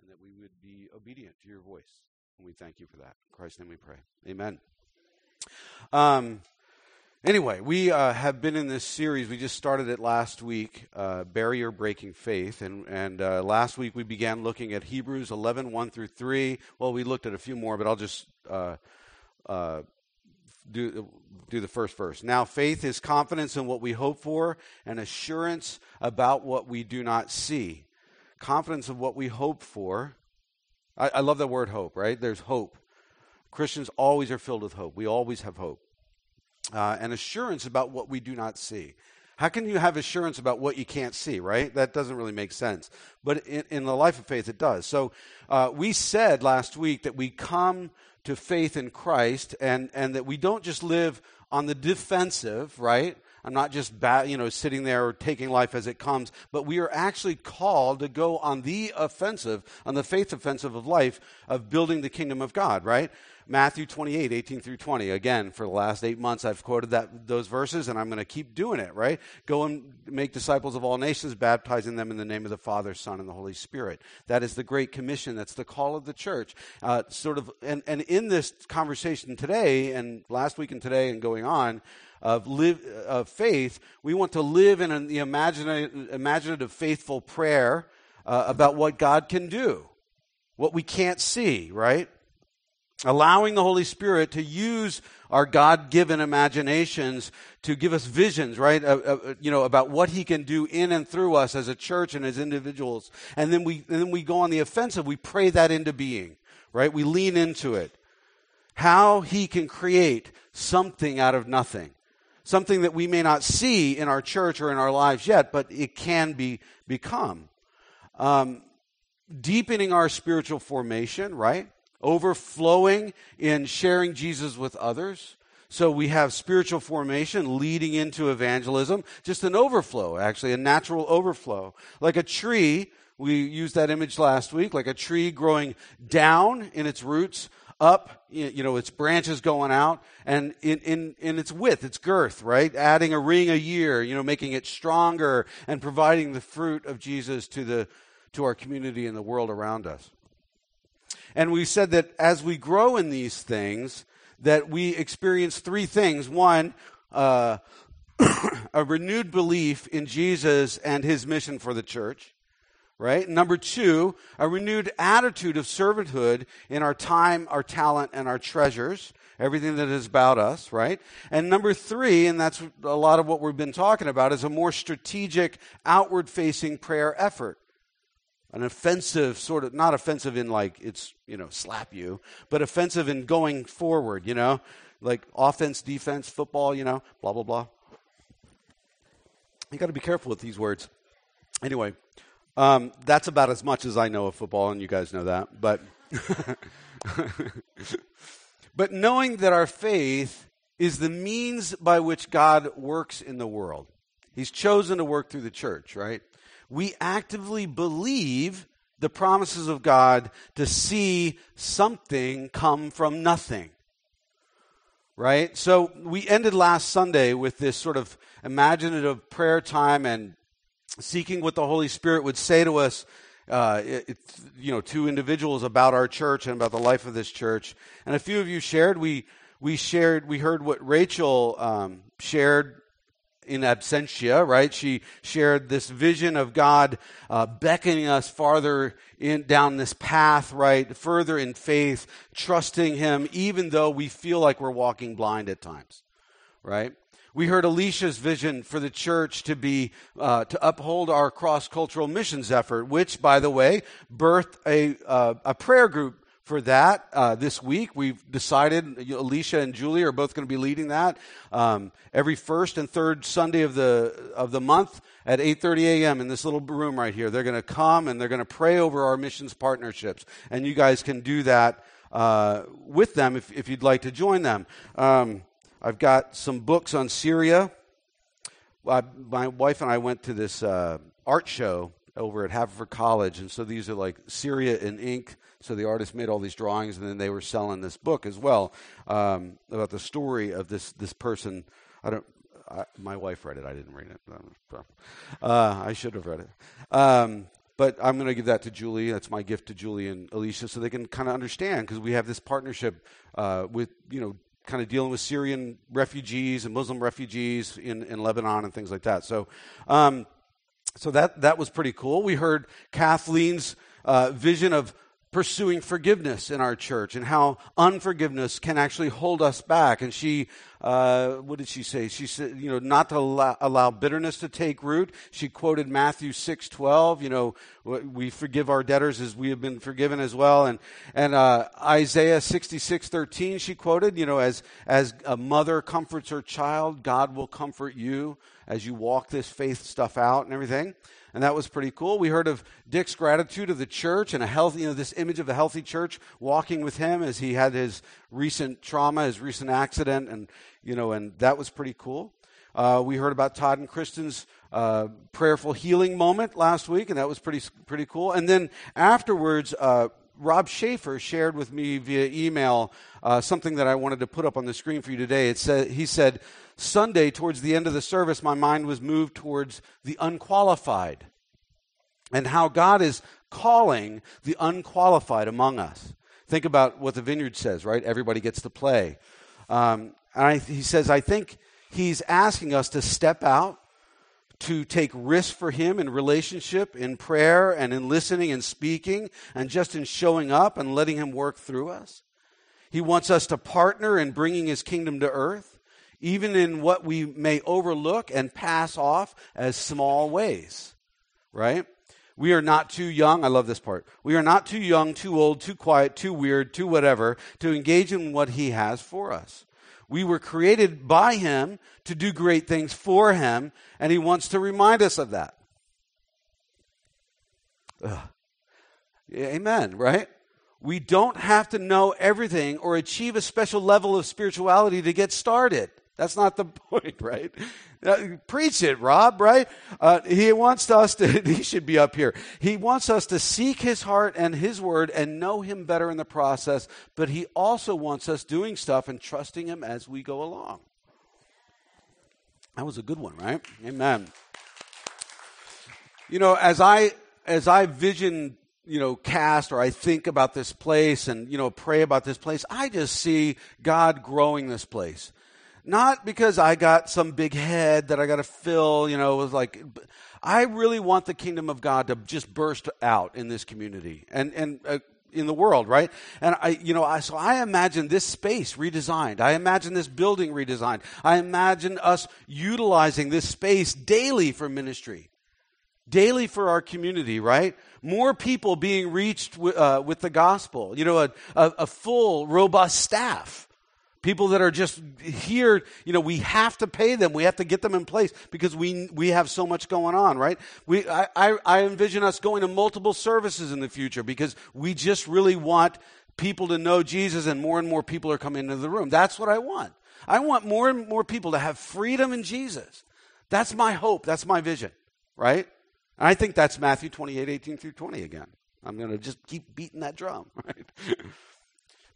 and that we would be obedient to your voice. And we thank you for that. In Christ's name we pray. Amen. Um, anyway, we uh, have been in this series. We just started it last week, uh, Barrier Breaking Faith. And, and uh, last week we began looking at Hebrews 11, 1 through 3. Well, we looked at a few more, but I'll just uh, uh, do, do the first verse. Now, faith is confidence in what we hope for and assurance about what we do not see. Confidence of what we hope for. I, I love that word hope, right? There's hope. Christians always are filled with hope. We always have hope. Uh, and assurance about what we do not see. How can you have assurance about what you can't see, right? That doesn't really make sense. But in, in the life of faith, it does. So uh, we said last week that we come to faith in Christ and, and that we don't just live on the defensive, right? I'm not just you know sitting there or taking life as it comes, but we are actually called to go on the offensive, on the faith offensive of life of building the kingdom of God, right? Matthew 28, 18 through 20. Again, for the last eight months, I've quoted that, those verses, and I'm going to keep doing it, right? Go and make disciples of all nations, baptizing them in the name of the Father, Son, and the Holy Spirit. That is the Great Commission. That's the call of the church. Uh, sort of, and, and in this conversation today, and last week and today, and going on, of, live, of faith, we want to live in the imaginative, imaginative faithful prayer uh, about what God can do, what we can't see, right? allowing the Holy Spirit to use our God-given imaginations to give us visions, right? Uh, uh, you know, about what He can do in and through us as a church and as individuals. And then we, and then we go on the offensive. We pray that into being, right? We lean into it. How He can create something out of nothing. Something that we may not see in our church or in our lives yet, but it can be become. Um, deepening our spiritual formation, right? overflowing in sharing Jesus with others. So we have spiritual formation leading into evangelism, just an overflow, actually, a natural overflow. Like a tree, we used that image last week, like a tree growing down in its roots, up, you know, its branches going out, and in, in, in its width, its girth, right? Adding a ring a year, you know, making it stronger and providing the fruit of Jesus to the to our community and the world around us. And we said that as we grow in these things, that we experience three things. One, uh, a renewed belief in Jesus and his mission for the church. Right? Number two, a renewed attitude of servanthood in our time, our talent, and our treasures. Everything that is about us, right? And number three, and that's a lot of what we've been talking about, is a more strategic, outward facing prayer effort an offensive sort of not offensive in like it's you know slap you but offensive in going forward you know like offense defense football you know blah blah blah you got to be careful with these words anyway um, that's about as much as i know of football and you guys know that but but knowing that our faith is the means by which god works in the world he's chosen to work through the church right we actively believe the promises of God to see something come from nothing. Right? So we ended last Sunday with this sort of imaginative prayer time and seeking what the Holy Spirit would say to us. Uh, it, you know, two individuals about our church and about the life of this church, and a few of you shared. We we shared. We heard what Rachel um, shared in absentia, right? She shared this vision of God uh, beckoning us farther in, down this path, right? Further in faith, trusting Him, even though we feel like we're walking blind at times, right? We heard Alicia's vision for the church to be uh, to uphold our cross cultural missions effort, which, by the way, birthed a uh, a prayer group for that uh, this week. We've decided Alicia and Julie are both going to be leading that um, every first and third Sunday of the of the month at 8:30 a.m. in this little room right here. They're going to come and they're going to pray over our missions partnerships, and you guys can do that uh, with them if, if you'd like to join them. Um, I've got some books on Syria. my wife and I went to this uh, art show over at Haverford College, and so these are like Syria in ink. So the artist made all these drawings, and then they were selling this book as well um, about the story of this this person. I don't. I, my wife read it. I didn't read it. Uh, I should have read it. Um, but I'm going to give that to Julie. That's my gift to Julie and Alicia, so they can kind of understand because we have this partnership uh, with you know kind of dealing with Syrian refugees and Muslim refugees in, in Lebanon and things like that. So, um, so that that was pretty cool. We heard Kathleen's uh, vision of pursuing forgiveness in our church and how unforgiveness can actually hold us back. And she, uh, what did she say? She said, you know, not to allow, allow bitterness to take root. She quoted Matthew six twelve. You know, we forgive our debtors as we have been forgiven as well. And and uh, Isaiah sixty six thirteen. She quoted, you know, as as a mother comforts her child, God will comfort you as you walk this faith stuff out and everything and that was pretty cool. We heard of Dick's gratitude of the church and a healthy, you know, this image of a healthy church walking with him as he had his recent trauma, his recent accident, and you know, and that was pretty cool. Uh, we heard about Todd and Kristen's uh, prayerful healing moment last week, and that was pretty pretty cool. And then afterwards. Uh, Rob Schaefer shared with me via email uh, something that I wanted to put up on the screen for you today. It said, he said, Sunday, towards the end of the service, my mind was moved towards the unqualified and how God is calling the unqualified among us. Think about what the vineyard says, right? Everybody gets to play. Um, and I, he says, I think he's asking us to step out, to take risks for him in relationship, in prayer, and in listening and speaking, and just in showing up and letting him work through us. He wants us to partner in bringing his kingdom to earth even in what we may overlook and pass off as small ways, right? We are not too young. I love this part. We are not too young, too old, too quiet, too weird, too whatever to engage in what He has for us. We were created by Him to do great things for Him, and He wants to remind us of that. Ugh. Amen, right? We don't have to know everything or achieve a special level of spirituality to get started. That's not the point, right? Uh, preach it, Rob, right? Uh, he wants us to, he should be up here. He wants us to seek his heart and his word and know him better in the process, but he also wants us doing stuff and trusting him as we go along. That was a good one, right? Amen. You know, as I, as I vision you know, cast or I think about this place and, you know, pray about this place, I just see God growing this place. Not because I got some big head that I got to fill, you know, it was like, I really want the kingdom of God to just burst out in this community and, and, uh, in the world, right? And I, you know, I, so I imagine this space redesigned. I imagine this building redesigned. I imagine us utilizing this space daily for ministry, daily for our community, right? More people being reached w- uh, with the gospel. You know, a, a, a full, robust staff People that are just here, you know, we have to pay them. We have to get them in place because we, we have so much going on, right? We, I, I, I envision us going to multiple services in the future because we just really want people to know Jesus and more and more people are coming into the room. That's what I want. I want more and more people to have freedom in Jesus. That's my hope. That's my vision, right? And I think that's Matthew 28, 18 through 20 again. I'm going to just keep beating that drum, right?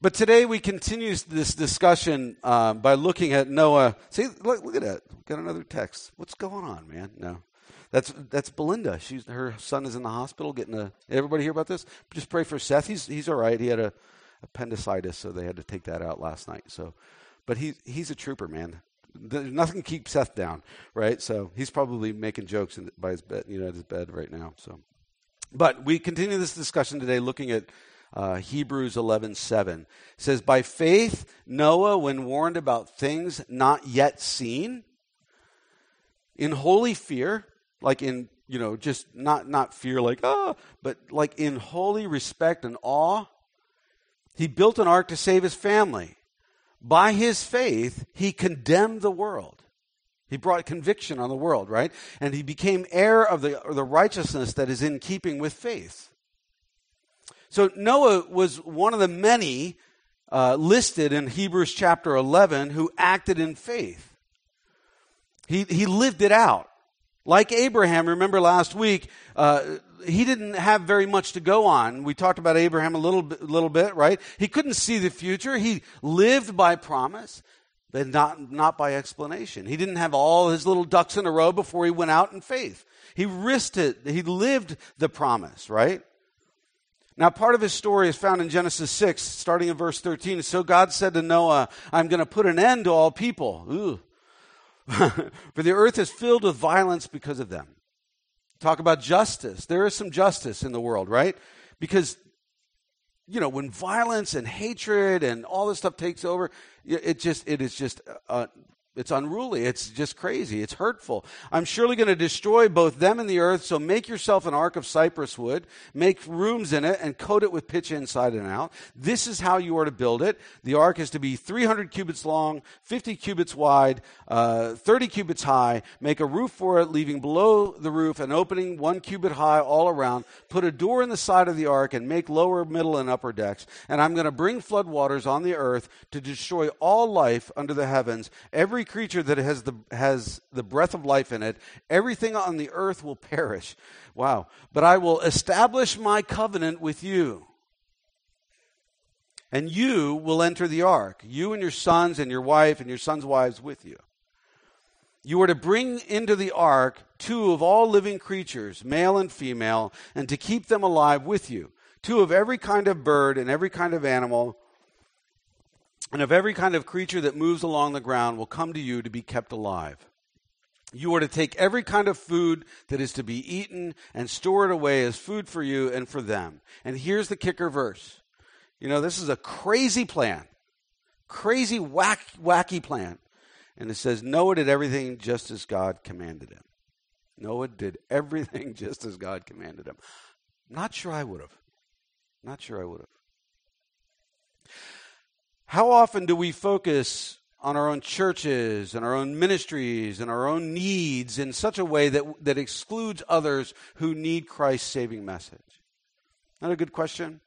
But today we continue this discussion uh, by looking at Noah. See, look, look at that. Got another text. What's going on, man? No. That's that's Belinda. She's her son is in the hospital getting a. Everybody hear about this? Just pray for Seth. He's he's all right. He had a appendicitis, so they had to take that out last night. So, but he's he's a trooper, man. There's nothing keeps Seth down, right? So he's probably making jokes in, by his bed, you know, at his bed right now. So, but we continue this discussion today, looking at uh, Hebrews 11:7 says, "By faith Noah, when warned about things not yet seen, in holy fear, like in you know just not not fear like ah, but like in holy respect and awe, he built an ark to save his family. By his faith, he condemned the world." He brought conviction on the world, right? And he became heir of the, the righteousness that is in keeping with faith. So Noah was one of the many uh, listed in Hebrews chapter 11 who acted in faith. He, he lived it out. Like Abraham, remember last week, uh, he didn't have very much to go on. We talked about Abraham a little bit, little bit, right? He couldn't see the future. He lived by promise, but not, not by explanation. He didn't have all his little ducks in a row before he went out in faith. He risked it. He lived the promise, right? Now, part of his story is found in Genesis 6, starting in verse 13. So God said to Noah, I'm going to put an end to all people. For the earth is filled with violence because of them. Talk about justice. There is some justice in the world, right? Because, you know, when violence and hatred and all this stuff takes over, it just, it is just uh, it's unruly. It's just crazy. It's hurtful. I'm surely going to destroy both them and the earth. So make yourself an ark of cypress wood, make rooms in it, and coat it with pitch inside and out. This is how you are to build it. The ark is to be 300 cubits long, 50 cubits wide, uh, 30 cubits high. Make a roof for it, leaving below the roof an opening one cubit high all around. Put a door in the side of the ark and make lower, middle, and upper decks. And I'm going to bring flood waters on the earth to destroy all life under the heavens. Every every creature that has the, has the breath of life in it, everything on the earth will perish. Wow. But I will establish my covenant with you. And you will enter the ark, you and your sons and your wife and your sons' wives with you. You are to bring into the ark two of all living creatures, male and female, and to keep them alive with you. Two of every kind of bird and every kind of animal and of every kind of creature that moves along the ground will come to you to be kept alive. You are to take every kind of food that is to be eaten and store it away as food for you and for them. And here's the kicker verse. You know, this is a crazy plan. Crazy, whack, wacky plan. And it says, Noah did everything just as God commanded him. Noah did everything just as God commanded him. Not sure I would have. Not sure I would have. How often do we focus on our own churches and our own ministries and our own needs in such a way that, that excludes others who need Christ's saving message? Not a good question?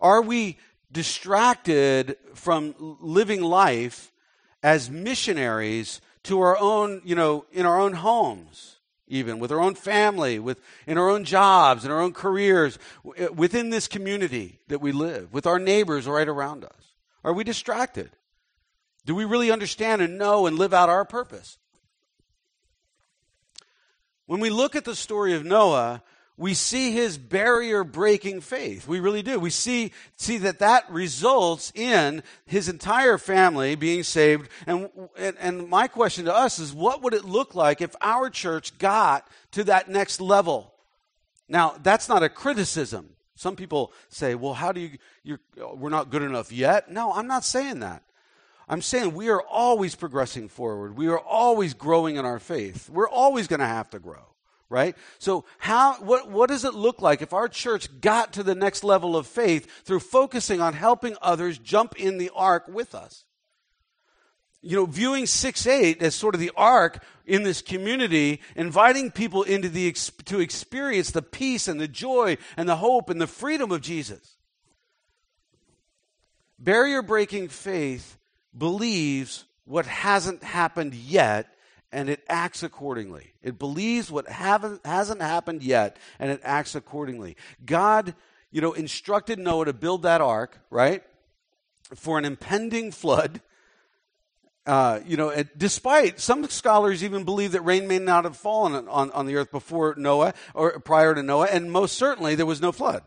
Are we distracted from living life as missionaries to our own, you know, in our own homes? even with our own family, with in our own jobs, in our own careers, within this community that we live, with our neighbors right around us. Are we distracted? Do we really understand and know and live out our purpose? When we look at the story of Noah, we see his barrier breaking faith. We really do. We see, see that that results in his entire family being saved. And, and, and my question to us is what would it look like if our church got to that next level? Now, that's not a criticism. Some people say, well, how do you, you're, we're not good enough yet. No, I'm not saying that. I'm saying we are always progressing forward. We are always growing in our faith. We're always going to have to grow, right? So how, what, what does it look like if our church got to the next level of faith through focusing on helping others jump in the ark with us? You know, viewing 6 8 as sort of the ark in this community, inviting people into the, to experience the peace and the joy and the hope and the freedom of Jesus. Barrier breaking faith believes what hasn't happened yet and it acts accordingly. It believes what haven't, hasn't happened yet and it acts accordingly. God, you know, instructed Noah to build that ark, right? For an impending flood uh, you know, despite some scholars even believe that rain may not have fallen on, on the earth before Noah or prior to Noah, and most certainly there was no flood,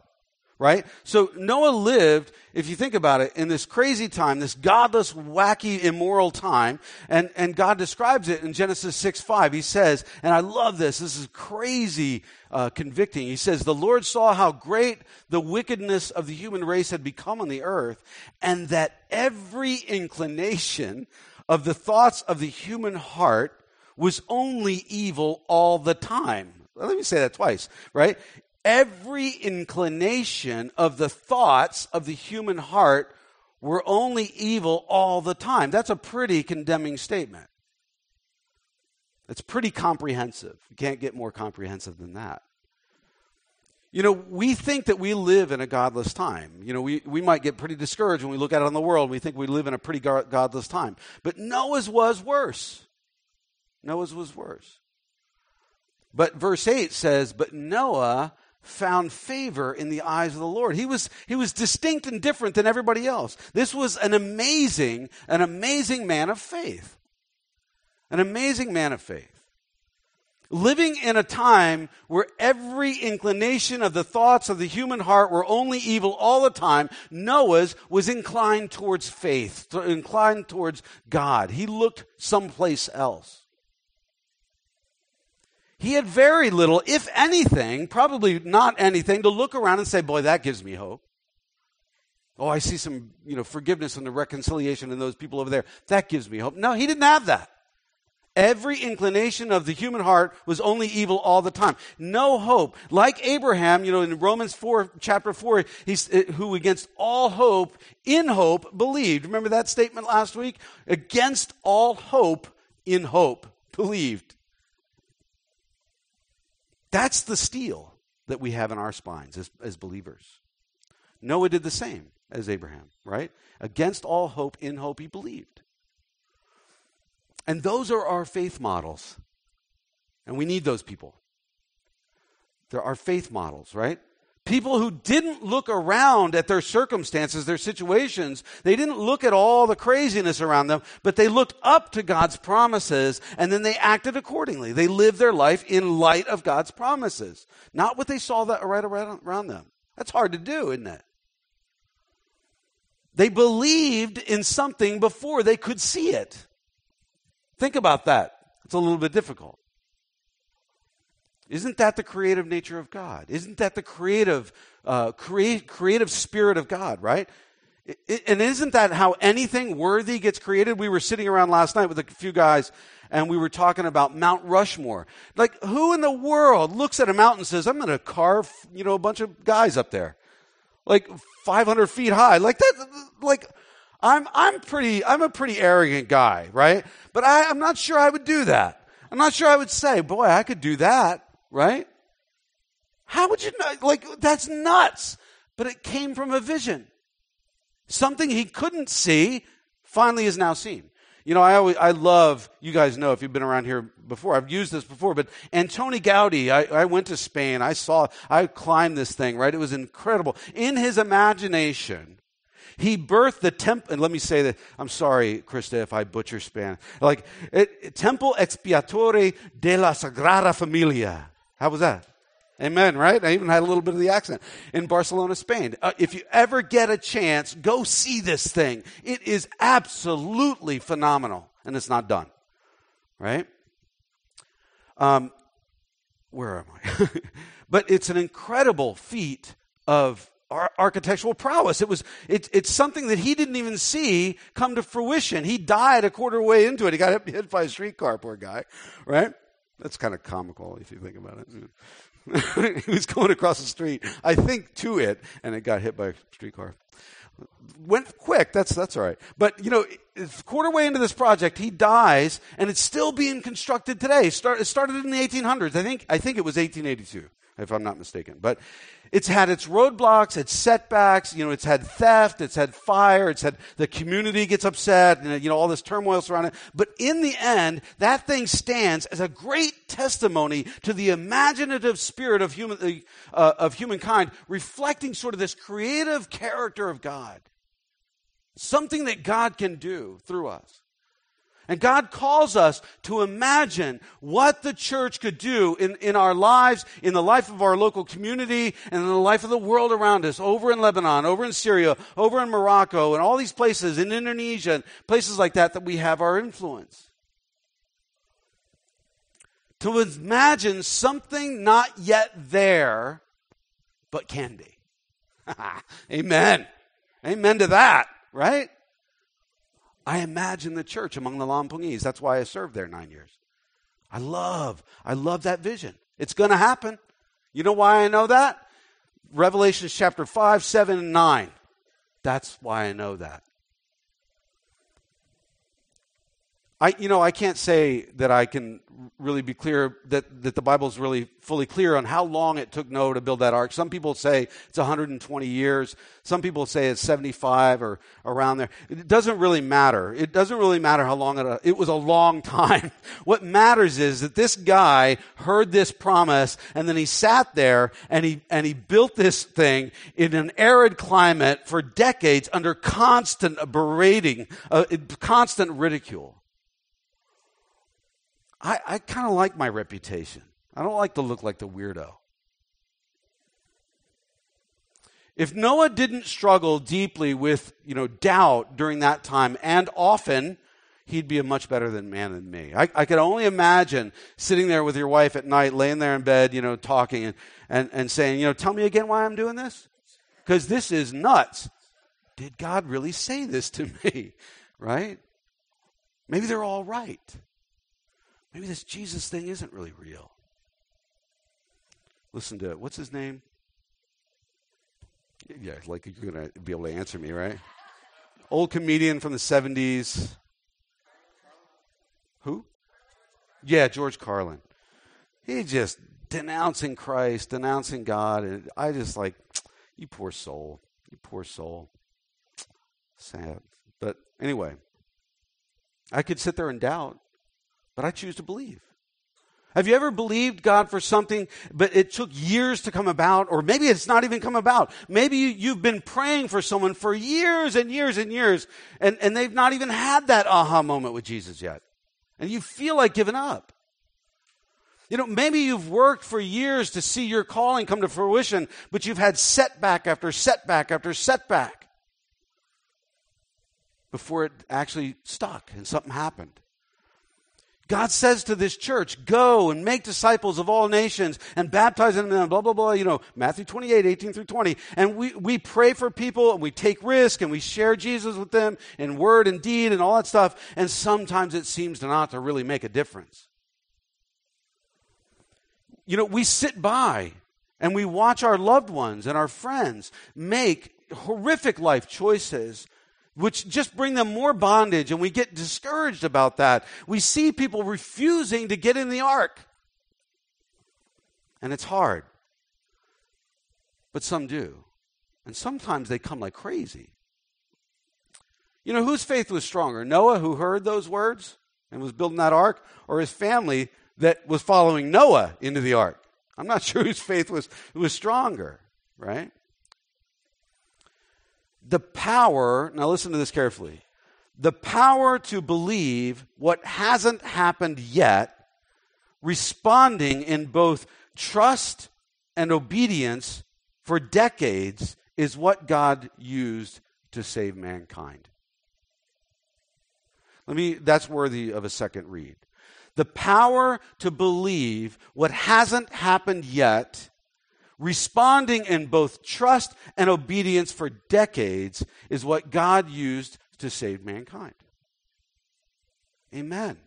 right? So Noah lived, if you think about it, in this crazy time, this godless, wacky, immoral time, and, and God describes it in Genesis 6 5. He says, and I love this, this is crazy uh, convicting. He says, The Lord saw how great the wickedness of the human race had become on the earth, and that every inclination of the thoughts of the human heart was only evil all the time. Let me say that twice, right? Every inclination of the thoughts of the human heart were only evil all the time. That's a pretty condemning statement. It's pretty comprehensive. You can't get more comprehensive than that. You know, we think that we live in a godless time. You know, we, we might get pretty discouraged when we look out on the world. We think we live in a pretty godless time. But Noah's was worse. Noah's was worse. But verse 8 says, But Noah found favor in the eyes of the Lord. He was, he was distinct and different than everybody else. This was an amazing, an amazing man of faith. An amazing man of faith. Living in a time where every inclination of the thoughts of the human heart were only evil all the time, Noah's was inclined towards faith, inclined towards God. He looked someplace else. He had very little, if anything, probably not anything, to look around and say, boy, that gives me hope. Oh, I see some, you know, forgiveness and the reconciliation in those people over there. That gives me hope. No, he didn't have that. Every inclination of the human heart was only evil all the time. No hope. Like Abraham, you know, in Romans 4, chapter 4, he's, uh, who against all hope, in hope, believed. Remember that statement last week? Against all hope, in hope, believed. That's the steel that we have in our spines as, as believers. Noah did the same as Abraham, right? Against all hope, in hope, he believed. And those are our faith models. And we need those people. They're our faith models, right? People who didn't look around at their circumstances, their situations. They didn't look at all the craziness around them, but they looked up to God's promises and then they acted accordingly. They lived their life in light of God's promises, not what they saw that right around them. That's hard to do, isn't it? They believed in something before they could see it. Think about that. It's a little bit difficult. Isn't that the creative nature of God? Isn't that the creative, uh, create, creative spirit of God, right? It, it, and isn't that how anything worthy gets created? We were sitting around last night with a few guys and we were talking about Mount Rushmore. Like, who in the world looks at a mountain and says, I'm going to carve, you know, a bunch of guys up there? Like, 500 feet high. Like that, like, I'm, I'm pretty, I'm a pretty arrogant guy, right? But I, I'm not sure I would do that. I'm not sure I would say, boy, I could do that, right? How would you know? Like, that's nuts. But it came from a vision. Something he couldn't see finally is now seen. You know, I always, I love, you guys know if you've been around here before, I've used this before, but Antoni Gaudi, I, I went to Spain, I saw, I climbed this thing, right? It was incredible. In his imagination, he birthed the temple, and let me say that, I'm sorry, Krista, if I butcher Spanish. Like, it, Temple Expiatory de la Sagrada Familia. How was that? Amen, right? I even had a little bit of the accent in Barcelona, Spain. Uh, if you ever get a chance, go see this thing. It is absolutely phenomenal, and it's not done, right? Um, where am I? but it's an incredible feat of architectural prowess. It was, it, it's something that he didn't even see come to fruition. He died a quarter way into it. He got hit by a streetcar, poor guy, right? That's kind of comical if you think about it. he was going across the street, I think, to it, and it got hit by a streetcar. Went quick. That's that's all right. But you know, quarter way into this project, he dies, and it's still being constructed today. Start, it started in the 1800s. I think I think it was 1882 if I'm not mistaken. But it's had its roadblocks, its setbacks, you know, it's had theft, it's had fire, it's had the community gets upset, and, you know, all this turmoil surrounding it. But in the end, that thing stands as a great testimony to the imaginative spirit of human, uh, of humankind, reflecting sort of this creative character of God. Something that God can do through us. And God calls us to imagine what the church could do in, in our lives, in the life of our local community, and in the life of the world around us, over in Lebanon, over in Syria, over in Morocco, and all these places, in Indonesia, and places like that, that we have our influence. To imagine something not yet there, but can be. Amen. Amen to that, right? I imagine the church among the Lampungese. That's why I served there nine years. I love, I love that vision. It's going to happen. You know why I know that? Revelations chapter 5, 7, and 9. That's why I know that. I, you know, I can't say that I can really be clear that, that the Bible is really fully clear on how long it took Noah to build that ark. Some people say it's 120 years. Some people say it's 75 or around there. It doesn't really matter. It doesn't really matter how long it, it was a long time. what matters is that this guy heard this promise and then he sat there and he, and he built this thing in an arid climate for decades under constant berating, uh, constant ridicule. I, I kind of like my reputation. I don't like to look like the weirdo. If Noah didn't struggle deeply with, you know, doubt during that time, and often, he'd be a much better than man than me. I, I could only imagine sitting there with your wife at night, laying there in bed, you know, talking and, and, and saying, you know, tell me again why I'm doing this? Because this is nuts. Did God really say this to me? right? Maybe they're all right. Maybe this Jesus thing isn't really real. Listen to it. What's his name? Yeah, like you're going to be able to answer me, right? Old comedian from the 70s. Who? Yeah, George Carlin. He just denouncing Christ, denouncing God. And I just like, you poor soul. You poor soul. Sad. But anyway, I could sit there and doubt, but I choose to believe. Have you ever believed God for something, but it took years to come about, or maybe it's not even come about? Maybe you, have been praying for someone for years and years and years, and, and they've not even had that aha moment with Jesus yet. And you feel like giving up. You know, maybe you've worked for years to see your calling come to fruition, but you've had setback after setback after setback before it actually stuck and something happened. God says to this church, go and make disciples of all nations and baptize them in blah, blah, blah, you know, Matthew 28, 18 through 20. And we, we pray for people and we take risk and we share Jesus with them in word and deed and all that stuff. And sometimes it seems to not to really make a difference. You know, we sit by and we watch our loved ones and our friends make horrific life choices which just bring them more bondage, and we get discouraged about that. We see people refusing to get in the ark. And it's hard. But some do. And sometimes they come like crazy. You know, whose faith was stronger? Noah, who heard those words and was building that ark, or his family that was following Noah into the ark? I'm not sure whose faith was, was stronger, right? The power, now listen to this carefully, the power to believe what hasn't happened yet, responding in both trust and obedience for decades is what God used to save mankind. Let me that's worthy of a second read. The power to believe what hasn't happened yet responding in both trust and obedience for decades is what God used to save mankind. Amen.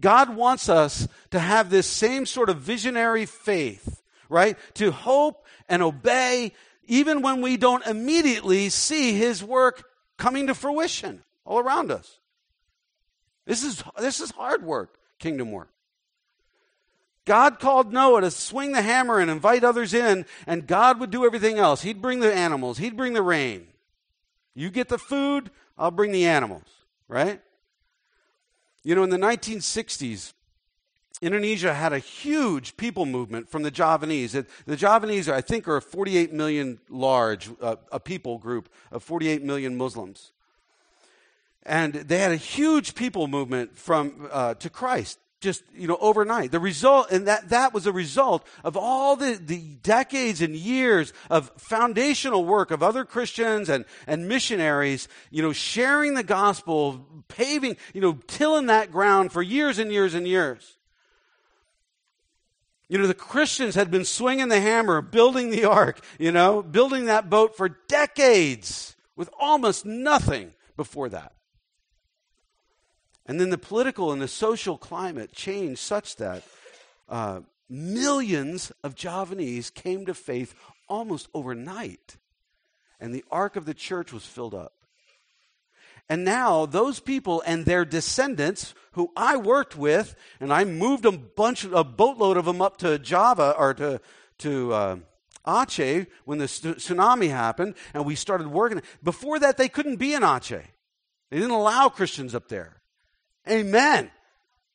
God wants us to have this same sort of visionary faith, right? To hope and obey even when we don't immediately see his work coming to fruition all around us. This is, this is hard work, kingdom work. God called Noah to swing the hammer and invite others in, and God would do everything else. He'd bring the animals, He'd bring the rain. You get the food, I'll bring the animals, right? You know, in the 1960s, Indonesia had a huge people movement from the Javanese. The Javanese, I think, are 48 million large, uh, a people group of 48 million Muslims. And they had a huge people movement from, uh, to Christ just you know overnight. The result and that that was a result of all the, the decades and years of foundational work of other christians and and missionaries you know sharing the gospel paving you know tilling that ground for years and years and years. You know the christians had been swinging the hammer building the ark you know building that boat for decades with almost nothing before that and then the political and the social climate changed such that uh, millions of Javanese came to faith almost overnight. And the ark of the church was filled up. And now those people and their descendants, who I worked with, and I moved a bunch, a boatload of them up to Java or to to uh, Aceh when the tsunami happened, and we started working. Before that, they couldn't be in Aceh. They didn't allow Christians up there. Amen.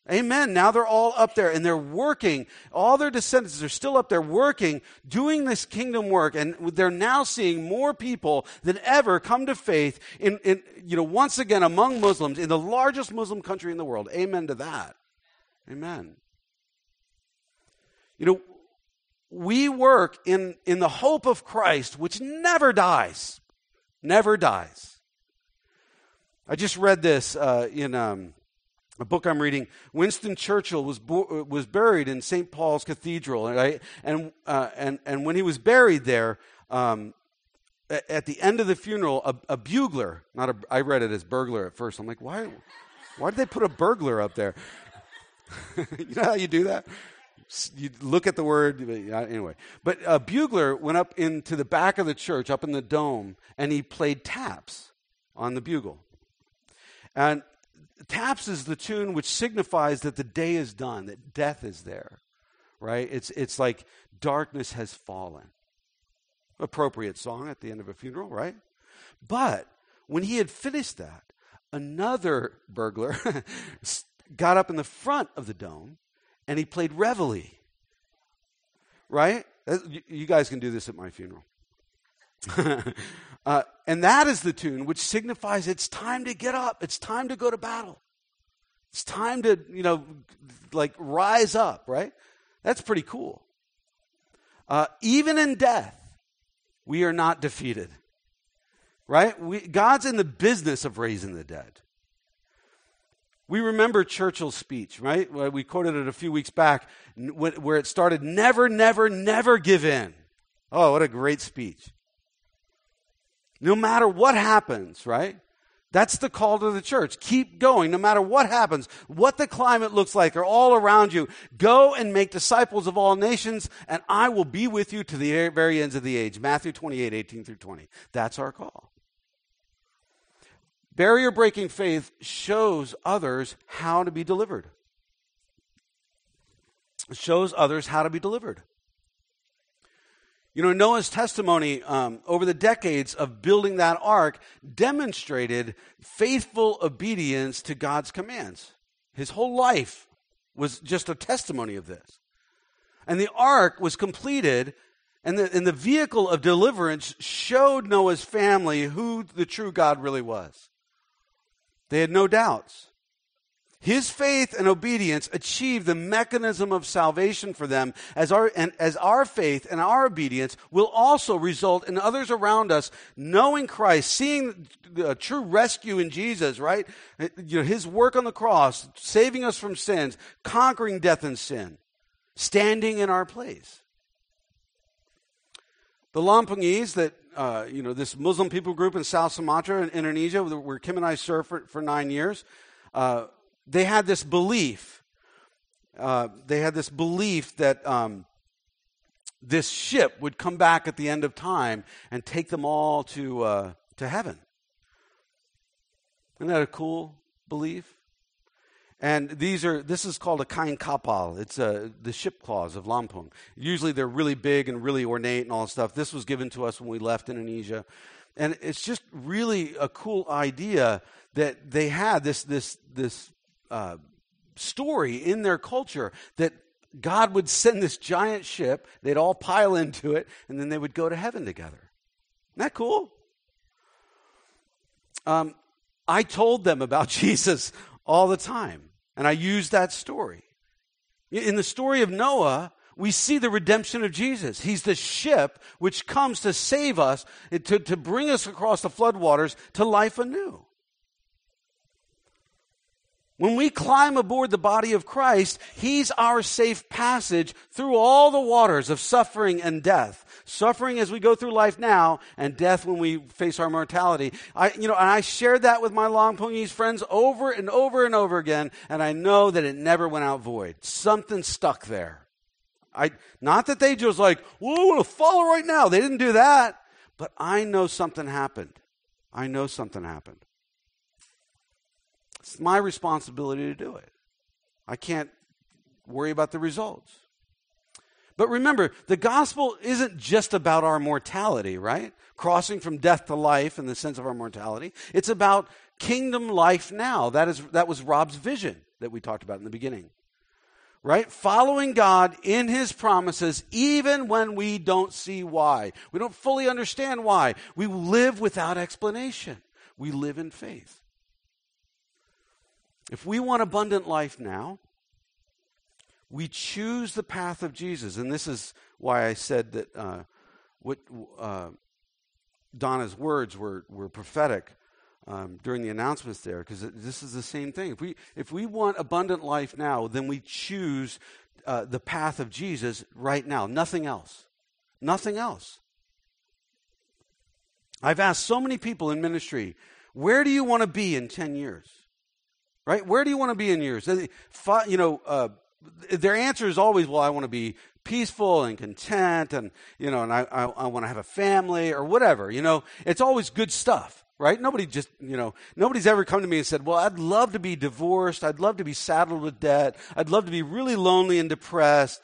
Amen. Now they're all up there and they're working. All their descendants are still up there working, doing this kingdom work. And they're now seeing more people than ever come to faith in, in, you know, once again among Muslims in the largest Muslim country in the world. Amen to that. Amen. You know, we work in, in the hope of Christ, which never dies. Never dies. I just read this uh, in um, a book I'm reading. Winston Churchill was, bo- was buried in St. Paul's Cathedral. Right? And, uh, and, and when he was buried there, um, at the end of the funeral, a, a bugler, not a, I read it as burglar at first. I'm like, why, why did they put a burglar up there? you know how you do that? You look at the word, anyway. But a bugler went up into the back of the church, up in the dome, and he played taps on the bugle. And taps is the tune which signifies that the day is done, that death is there, right? It's, it's like darkness has fallen. Appropriate song at the end of a funeral, right? But when he had finished that, another burglar got up in the front of the dome and he played reveille. Right? Uh, you guys can do this at my funeral. uh, and that is the tune which signifies it's time to get up. It's time to go to battle. It's time to, you know, like rise up, right? That's pretty cool. Uh, even in death, we are not defeated, right? We, God's in the business of raising the dead. We remember Churchill's speech, right? We quoted it a few weeks back, where it started, never, never, never give in. Oh, what a great speech. No matter what happens, right? That's the call to the church. Keep going no matter what happens, what the climate looks like, or all around you. Go and make disciples of all nations, and I will be with you to the very ends of the age. Matthew 28, 18 through 20. That's our call. Barrier breaking faith shows others how to be delivered. Shows others how to be delivered. You know, Noah's testimony um, over the decades of building that ark demonstrated faithful obedience to God's commands. His whole life was just a testimony of this. And the ark was completed, and the, and the vehicle of deliverance showed Noah's family who the true God really was. They had no doubts. His faith and obedience achieve the mechanism of salvation for them, as our, and as our faith and our obedience will also result in others around us knowing Christ, seeing the true rescue in Jesus, right? You know, his work on the cross, saving us from sins, conquering death and sin, standing in our place. The Lampungese that uh, you know, this Muslim people group in South Sumatra in Indonesia, where Kim and I served for, for nine years, uh, they had this belief. Uh, they had this belief that um, this ship would come back at the end of time and take them all to uh, to heaven. Isn't that a cool belief? And these are this is called a kain kapal. It's a, uh, the ship clause of Lampung. Usually they're really big and really ornate and all that stuff. This was given to us when we left Indonesia. And it's just really a cool idea that they had this this this uh, story in their culture that God would send this giant ship, they'd all pile into it, and then they would go to heaven together. Isn't that cool? Um, I told them about Jesus all the time. And I used that story. In the story of Noah, we see the redemption of Jesus. He's the ship which comes to save us, to, to bring us across the floodwaters to life anew. When we climb aboard the body of Christ, He's our safe passage through all the waters of suffering and death. Suffering as we go through life now, and death when we face our mortality. I, you know, and I shared that with my Lampungese friends over and over and over again, and I know that it never went out void. Something stuck there. I, not that they just like, well, I want to follow right now. They didn't do that. But I know something happened. I know something happened. It's my responsibility to do it. I can't worry about the results. But remember, the gospel isn't just about our mortality, right? Crossing from death to life in the sense of our mortality. It's about kingdom life now. That is that was Rob's vision that we talked about in the beginning. Right? Following God in his promises even when we don't see why. We don't fully understand why. We live without explanation. We live in faith. If we want abundant life now, we choose the path of Jesus. And this is why I said that uh, what uh, Donna's words were, were prophetic um, during the announcements there, because this is the same thing. If we, if we want abundant life now, then we choose uh, the path of Jesus right now, nothing else. Nothing else. I've asked so many people in ministry, where do you want to be in 10 years? Right? Where do you want to be in years? You know, uh, their answer is always, well, I want to be peaceful and content and, you know, and I, I, I want to have a family or whatever. You know, it's always good stuff right? Nobody just, you know, nobody's ever come to me and said, well, I'd love to be divorced. I'd love to be saddled with debt. I'd love to be really lonely and depressed.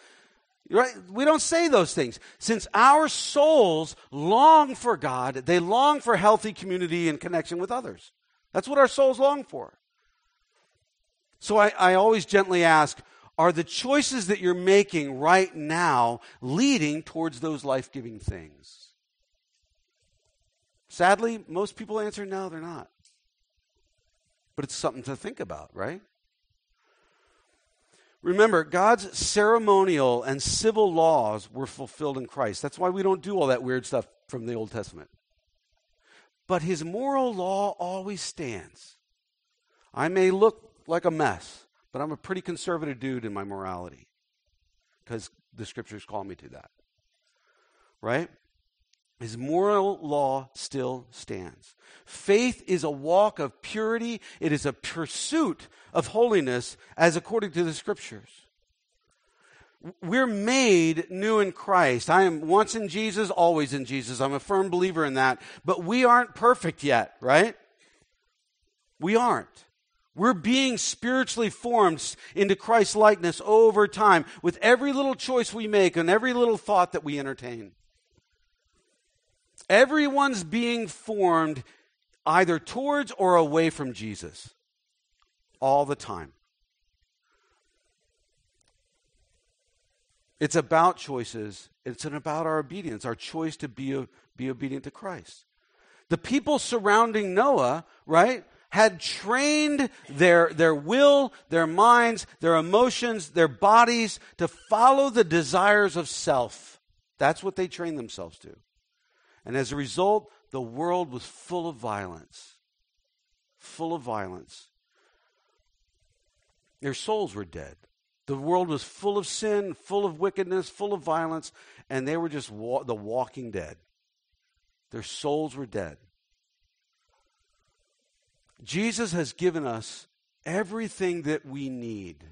Right? We don't say those things. Since our souls long for God, they long for healthy community and connection with others. That's what our souls long for. So I, I always gently ask, are the choices that you're making right now leading towards those life giving things? Sadly, most people answer no, they're not. But it's something to think about, right? Remember, God's ceremonial and civil laws were fulfilled in Christ. That's why we don't do all that weird stuff from the Old Testament. But his moral law always stands. I may look like a mess, but I'm a pretty conservative dude in my morality because the scriptures call me to that. Right? His moral law still stands. Faith is a walk of purity, it is a pursuit of holiness as according to the scriptures. We're made new in Christ. I am once in Jesus, always in Jesus. I'm a firm believer in that. But we aren't perfect yet, right? We aren't. We're being spiritually formed into Christ's likeness over time with every little choice we make and every little thought that we entertain. Everyone's being formed either towards or away from Jesus all the time. It's about choices. It's about our obedience, our choice to be, be obedient to Christ. The people surrounding Noah, right, had trained their, their will, their minds, their emotions, their bodies to follow the desires of self. That's what they trained themselves to. And as a result, the world was full of violence. Full of violence. Their souls were dead. The world was full of sin, full of wickedness, full of violence, and they were just wa- the walking dead. Their souls were dead. Jesus has given us everything that we need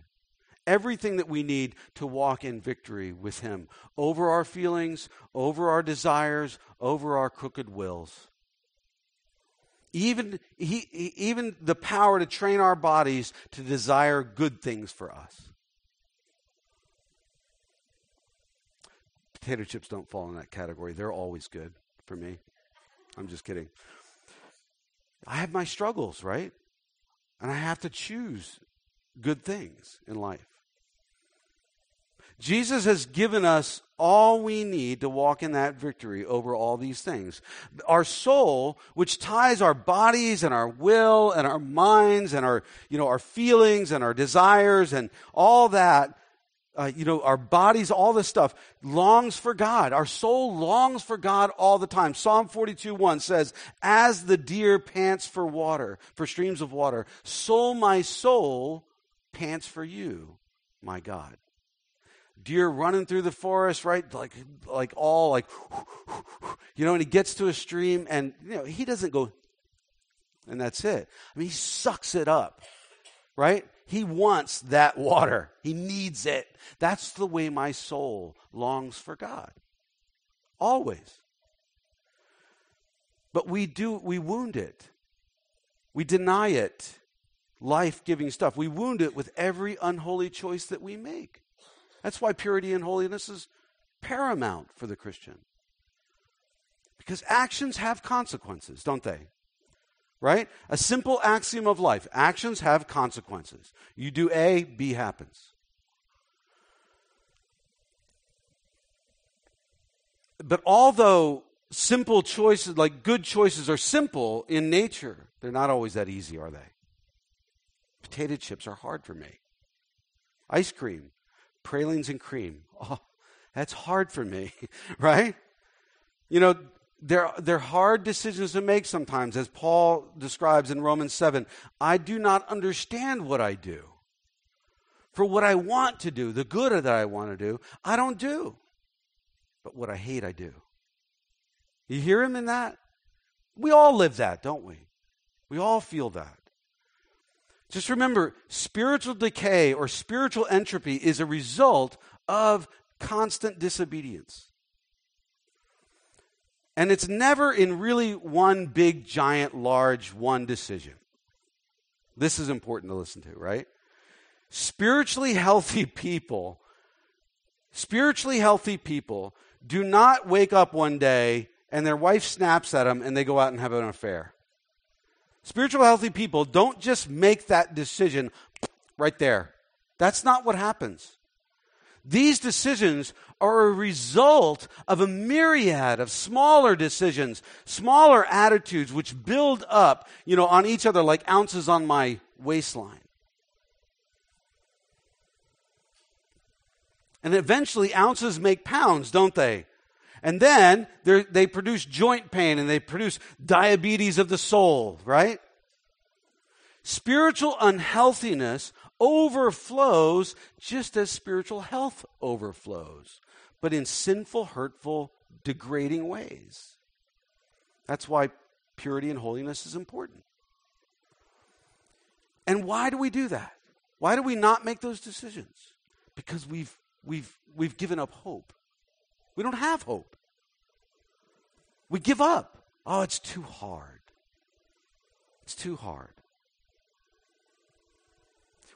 everything that we need to walk in victory with Him over our feelings, over our desires, over our crooked wills. Even, he, even the power to train our bodies to desire good things for us. Potato chips don't fall in that category. They're always good for me. I'm just kidding. I have my struggles, right? And I have to choose good things in life. Jesus has given us all we need to walk in that victory over all these things. Our soul, which ties our bodies and our will and our minds and our, you know, our feelings and our desires and all that, uh, you know, our bodies, all this stuff, longs for God. Our soul longs for God all the time. Psalm 42 1 says, As the deer pants for water, for streams of water, so my soul pants for you, my God deer running through the forest, right? Like, like all like, you know, and he gets to a stream and, you know, he doesn't go, and that's it. I mean, he sucks it up, right? He wants that water. He needs it. That's the way my soul longs for God. Always. But we do, we wound it. We deny it. Life giving stuff. We wound it with every unholy choice that we make. That's why purity and holiness is paramount for the Christian. Because actions have consequences, don't they? Right? A simple axiom of life actions have consequences. You do A, B happens. But although simple choices, like good choices, are simple in nature, they're not always that easy, are they? Potato chips are hard for me. Ice cream pralines and cream. Oh, that's hard for me, right? You know, they're, they're hard decisions to make sometimes, as Paul describes in Romans 7. I do not understand what I do. For what I want to do, the good that I want to do, I don't do. But what I hate, I do. You hear him in that? We all live that, don't we? We all feel that. Just remember, spiritual decay or spiritual entropy is a result of constant disobedience. And it's never in really one big, giant, large, one decision. This is important to listen to, right? Spiritually healthy people, spiritually healthy people do not wake up one day and their wife snaps at them and they go out and have an affair. Spiritual healthy people don't just make that decision right there. That's not what happens. These decisions are a result of a myriad of smaller decisions, smaller attitudes which build up, you know, on each other like ounces on my waistline. And eventually ounces make pounds, don't they? And then they produce joint pain and they produce diabetes of the soul, right? Spiritual unhealthiness overflows just as spiritual health overflows, but in sinful, hurtful, degrading ways. That's why purity and holiness is important. And why do we do that? Why do we not make those decisions? Because we've, we've, we've given up hope. We don't have hope. We give up. Oh, it's too hard. It's too hard.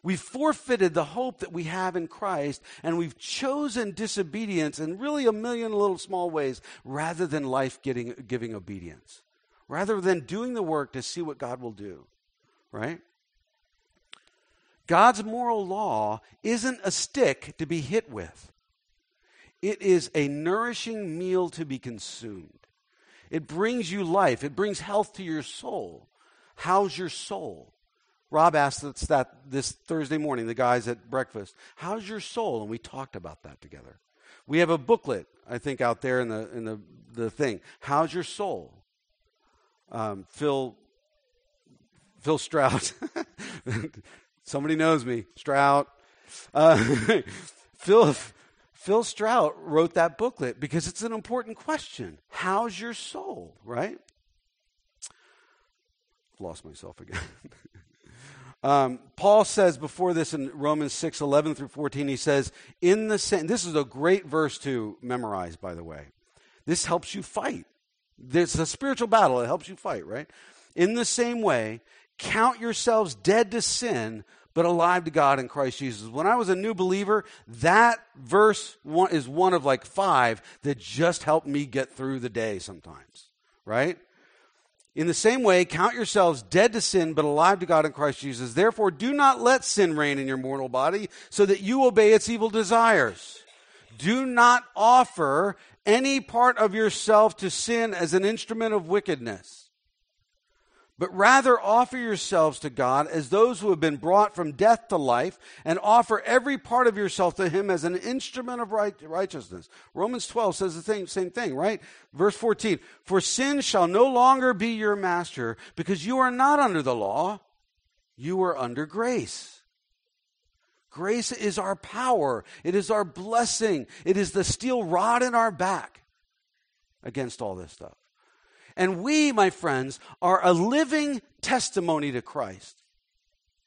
We've forfeited the hope that we have in Christ, and we've chosen disobedience in really a million little small ways rather than life getting, giving obedience, rather than doing the work to see what God will do, right? God's moral law isn't a stick to be hit with. It is a nourishing meal to be consumed. It brings you life, it brings health to your soul. How's your soul? Rob asked us that this Thursday morning, the guys at breakfast. How's your soul? And we talked about that together. We have a booklet, I think, out there in the in the, the thing. How's your soul? Um, Phil Phil Strout. Somebody knows me. Strout. Uh, Phil Phil Strout wrote that booklet because it's an important question. How's your soul, right? Lost myself again. Um, Paul says before this in Romans 6 11 through 14, he says, In the same, this is a great verse to memorize, by the way. This helps you fight. This is a spiritual battle. It helps you fight, right? In the same way, count yourselves dead to sin, but alive to God in Christ Jesus. When I was a new believer, that verse one, is one of like five that just helped me get through the day sometimes, right? In the same way, count yourselves dead to sin, but alive to God in Christ Jesus. Therefore, do not let sin reign in your mortal body, so that you obey its evil desires. Do not offer any part of yourself to sin as an instrument of wickedness but rather offer yourselves to God as those who have been brought from death to life, and offer every part of yourself to Him as an instrument of right, righteousness. Romans 12 says the same, same thing, right? Verse 14 For sin shall no longer be your master, because you are not under the law, you are under grace. Grace is our power, it is our blessing, it is the steel rod in our back against all this stuff. And we, my friends, are a living testimony to Christ.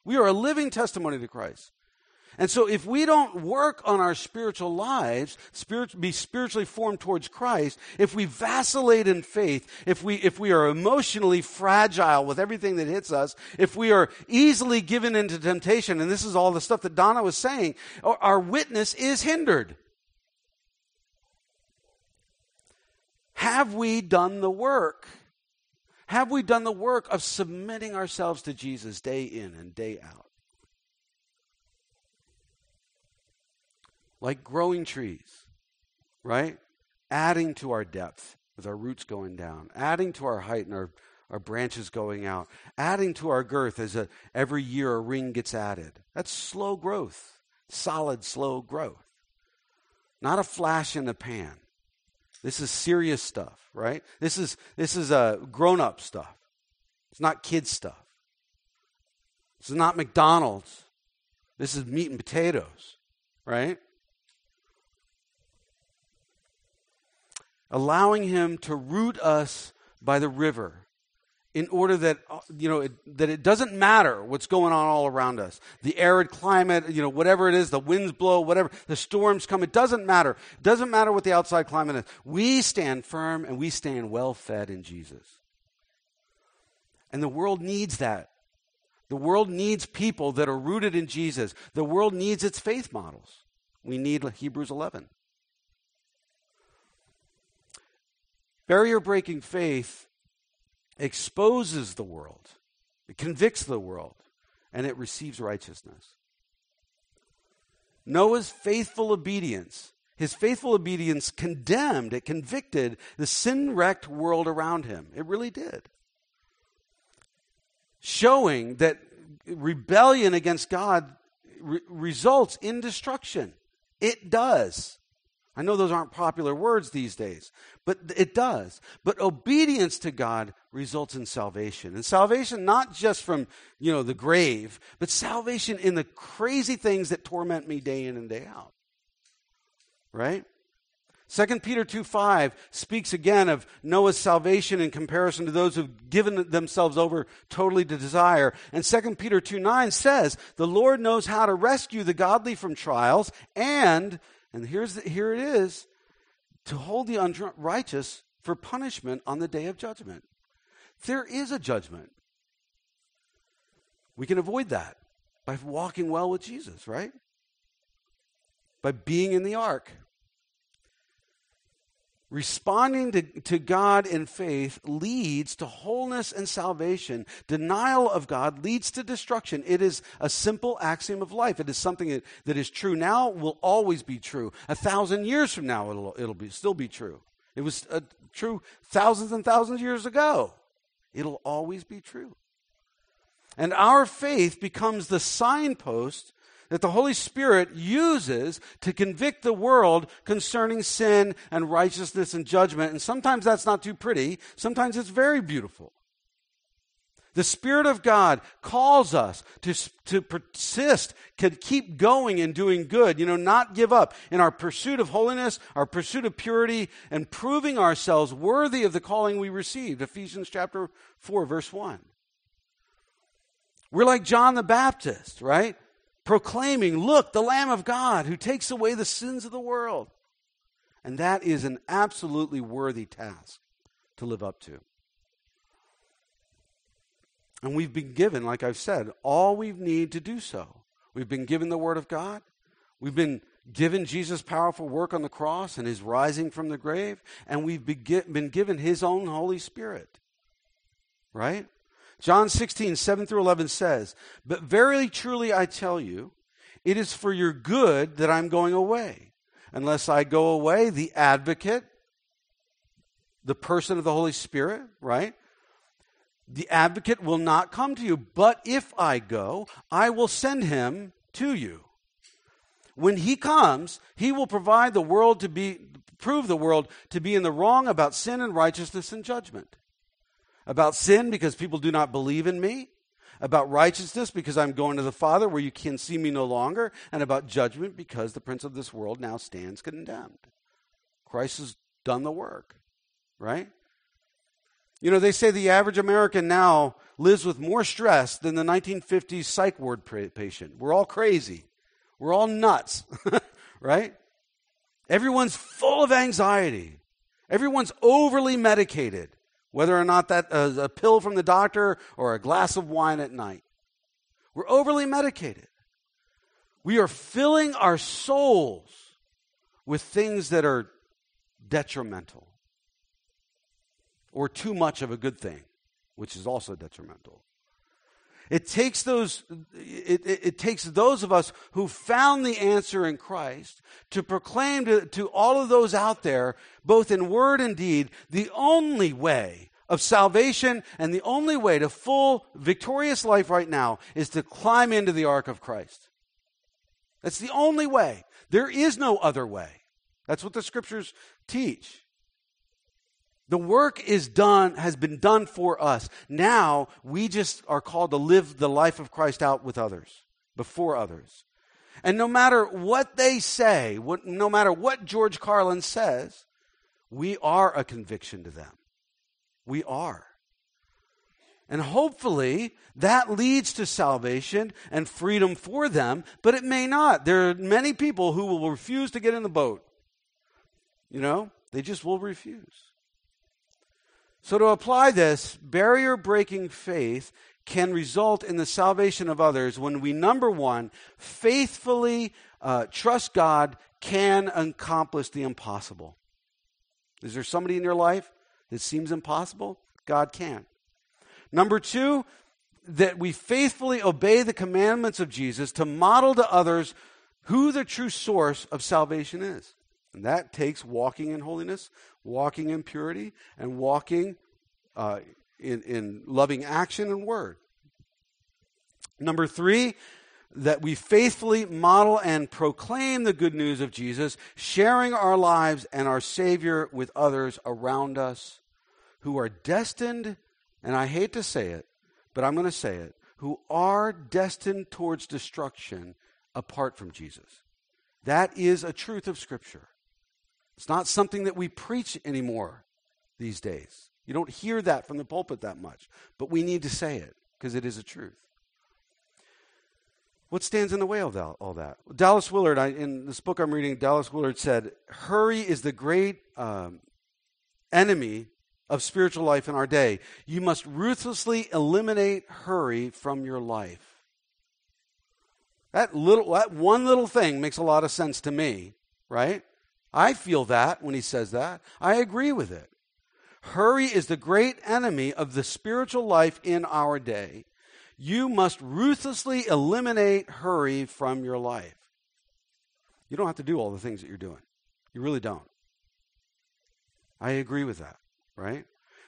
We are a living testimony to Christ. And so if we don't work on our spiritual lives, spirit, be spiritually formed towards Christ, if we vacillate in faith, if we, if we are emotionally fragile with everything that hits us, if we are easily given into temptation, and this is all the stuff that Donna was saying, our witness is hindered. Have we done the work? Have we done the work of submitting ourselves to Jesus day in and day out? Like growing trees, right? Adding to our depth with our roots going down, adding to our height and our, our branches going out, adding to our girth as a, every year a ring gets added. That's slow growth, solid, slow growth. not a flash in the pan. This is serious stuff, right? This is this is uh, grown-up stuff. It's not kid stuff. This is not McDonald's. This is meat and potatoes, right? Allowing him to root us by the river in order that you know it, that it doesn't matter what's going on all around us. The arid climate you know whatever it is the winds blow whatever the storms come it doesn't matter. It doesn't matter what the outside climate is. We stand firm and we stand well fed in jesus. And the world needs that. The world needs people that are rooted in jesus. The world needs its faith models. We need hebrews 11 barrier breaking faith exposes the world, it convicts the world, and it receives righteousness. Noah's faithful obedience, his faithful obedience condemned, it convicted the sin wrecked world around him. It really did. Showing that rebellion against God re- results in destruction. It does. I know those aren't popular words these days, but it does. But obedience to God results in salvation. And salvation not just from, you know, the grave, but salvation in the crazy things that torment me day in and day out. Right? 2 Peter 2 5 speaks again of Noah's salvation in comparison to those who've given themselves over totally to desire. And 2 Peter 2 9 says, The Lord knows how to rescue the godly from trials and and here's the, here it is to hold the unrighteous for punishment on the day of judgment. There is a judgment. We can avoid that by walking well with Jesus, right? By being in the ark. Responding to, to God in faith leads to wholeness and salvation. Denial of God leads to destruction. It is a simple axiom of life. It is something that, that is true now, will always be true. A thousand years from now, it'll, it'll be, still be true. It was uh, true thousands and thousands of years ago. It'll always be true. And our faith becomes the signpost that the Holy Spirit uses to convict the world concerning sin and righteousness and judgment. And sometimes that's not too pretty, sometimes it's very beautiful. The Spirit of God calls us to, to persist, to keep going and doing good, you know, not give up in our pursuit of holiness, our pursuit of purity, and proving ourselves worthy of the calling we received. Ephesians chapter 4, verse 1. We're like John the Baptist, right? Proclaiming, Look, the Lamb of God who takes away the sins of the world. And that is an absolutely worthy task to live up to. And we've been given, like I've said, all we need to do so. We've been given the Word of God. We've been given Jesus' powerful work on the cross and his rising from the grave. And we've been given his own Holy Spirit. Right? John 16, 7 through 11 says, But verily, truly, I tell you, it is for your good that I'm going away. Unless I go away, the advocate, the person of the Holy Spirit, right? The advocate will not come to you. But if I go, I will send him to you. When he comes, he will provide the world to be, prove the world to be in the wrong about sin and righteousness and judgment about sin because people do not believe in me, about righteousness because I'm going to the Father where you can see me no longer, and about judgment because the prince of this world now stands condemned. Christ has done the work, right? You know, they say the average American now lives with more stress than the 1950s psych ward patient. We're all crazy. We're all nuts, right? Everyone's full of anxiety. Everyone's overly medicated whether or not that is a pill from the doctor or a glass of wine at night. We're overly medicated. We are filling our souls with things that are detrimental or too much of a good thing, which is also detrimental. It takes those, it, it, it, takes those of us who found the answer in Christ to proclaim to, to all of those out there, both in word and deed, the only way of salvation and the only way to full victorious life right now is to climb into the ark of Christ. That's the only way. There is no other way. That's what the scriptures teach. The work is done, has been done for us. Now we just are called to live the life of Christ out with others, before others. And no matter what they say, what, no matter what George Carlin says, we are a conviction to them. We are. And hopefully that leads to salvation and freedom for them, but it may not. There are many people who will refuse to get in the boat. You know, they just will refuse. So, to apply this, barrier breaking faith can result in the salvation of others when we, number one, faithfully uh, trust God can accomplish the impossible. Is there somebody in your life that seems impossible? God can. Number two, that we faithfully obey the commandments of Jesus to model to others who the true source of salvation is. And that takes walking in holiness, walking in purity, and walking uh, in, in loving action and word. Number three, that we faithfully model and proclaim the good news of Jesus, sharing our lives and our Savior with others around us who are destined, and I hate to say it, but I'm going to say it, who are destined towards destruction apart from Jesus. That is a truth of Scripture. It's not something that we preach anymore these days. You don't hear that from the pulpit that much, but we need to say it because it is a truth. What stands in the way of all that? Dallas Willard, I, in this book I'm reading, Dallas Willard said, Hurry is the great um, enemy of spiritual life in our day. You must ruthlessly eliminate hurry from your life. That little, that one little thing makes a lot of sense to me, right? I feel that when he says that. I agree with it. Hurry is the great enemy of the spiritual life in our day. You must ruthlessly eliminate hurry from your life. You don't have to do all the things that you're doing. You really don't. I agree with that, right?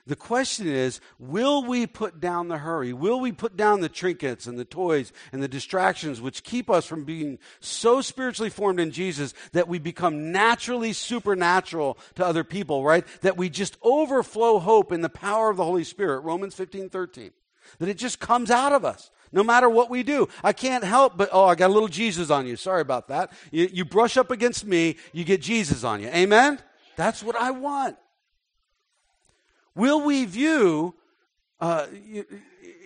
The question is will we put down the hurry? Will we put down the trinkets and the toys and the distractions which keep us from being so spiritually formed in Jesus that we become naturally supernatural to other people, right? That we just overflow hope in the power of the Holy Spirit. Romans 15 13. That it just comes out of us no matter what we do. I can't help but, oh, I got a little Jesus on you. Sorry about that. You, you brush up against me, you get Jesus on you. Amen? That's what I want. Will we view, uh,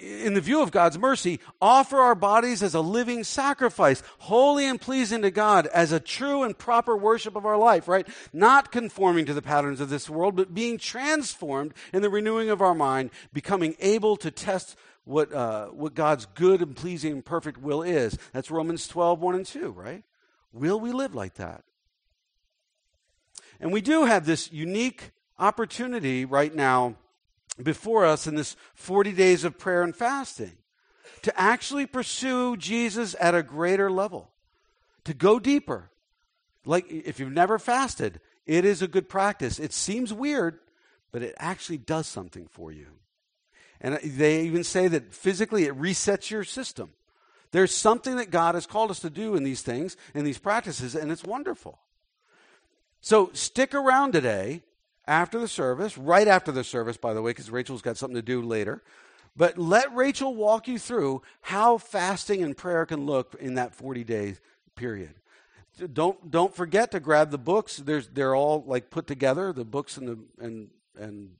in the view of God's mercy, offer our bodies as a living sacrifice, holy and pleasing to God, as a true and proper worship of our life, right? Not conforming to the patterns of this world, but being transformed in the renewing of our mind, becoming able to test what, uh, what God's good and pleasing and perfect will is. That's Romans 12, 1 and 2, right? Will we live like that? And we do have this unique opportunity right now before us in this 40 days of prayer and fasting to actually pursue Jesus at a greater level, to go deeper. Like if you've never fasted, it is a good practice. It seems weird, but it actually does something for you. And uh, they even say that physically it resets your system. There's something that God has called us to do in these things, in these practices, and it's wonderful. So stick around today after the service, right after the service, by the way, because Rachel's got something to do later. But let Rachel walk you through how fasting and prayer can look in that 40 day period. Don't don't forget to grab the books. There's they're all like put together, the books and the and and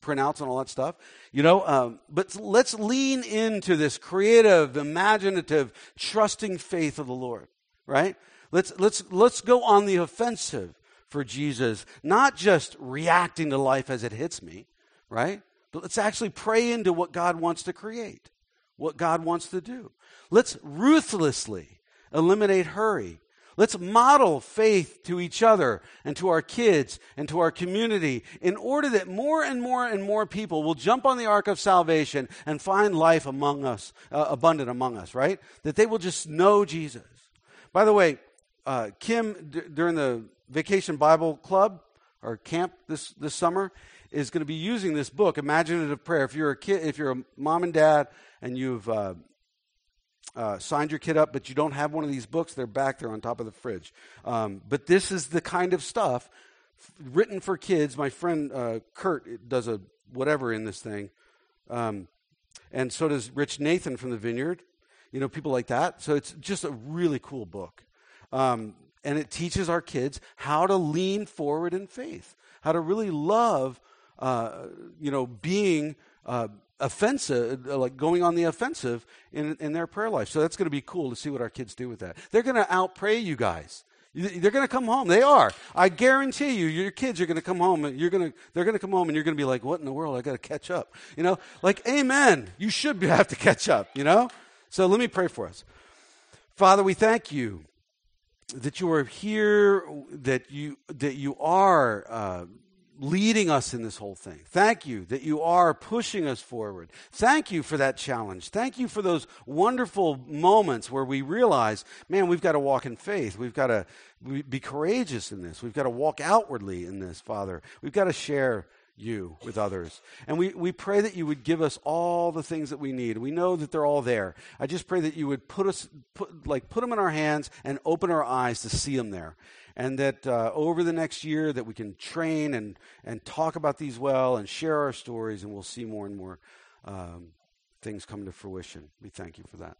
printouts and all that stuff. You know, um, but let's lean into this creative, imaginative, trusting faith of the Lord. Right? Let's let's let's go on the offensive for Jesus, not just reacting to life as it hits me, right? But let's actually pray into what God wants to create, what God wants to do. Let's ruthlessly eliminate hurry. Let's model faith to each other and to our kids and to our community in order that more and more and more people will jump on the ark of salvation and find life among us, uh, abundant among us, right? That they will just know Jesus. By the way, uh, Kim, d- during the Vacation Bible Club or camp this, this summer is going to be using this book, Imaginative Prayer. If you're a kid, if you're a mom and dad and you've uh, uh, signed your kid up, but you don't have one of these books, they're back there on top of the fridge. Um, but this is the kind of stuff written for kids. My friend uh, Kurt does a whatever in this thing, um, and so does Rich Nathan from the Vineyard. You know, people like that. So it's just a really cool book, um, and it teaches our kids how to lean forward in faith, how to really love. Uh, you know, being uh, offensive, uh, like going on the offensive in, in their prayer life. So that's going to be cool to see what our kids do with that. They're going to outpray you guys. They're going to come home. They are. I guarantee you, your kids are going to come home and you're going to, they're going to come home and you're going to be like, what in the world? I got to catch up. You know, like, amen. You should have to catch up, you know? So let me pray for us. Father, we thank you that you are here, that you, that you are, uh, leading us in this whole thing. Thank you that you are pushing us forward. Thank you for that challenge. Thank you for those wonderful moments where we realize, man, we've got to walk in faith. We've got to be courageous in this. We've got to walk outwardly in this, Father. We've got to share you with others. And we, we pray that you would give us all the things that we need. We know that they're all there. I just pray that you would put us, put, like, put them in our hands and open our eyes to see them there and that uh, over the next year that we can train and, and talk about these well and share our stories and we'll see more and more um, things come to fruition we thank you for that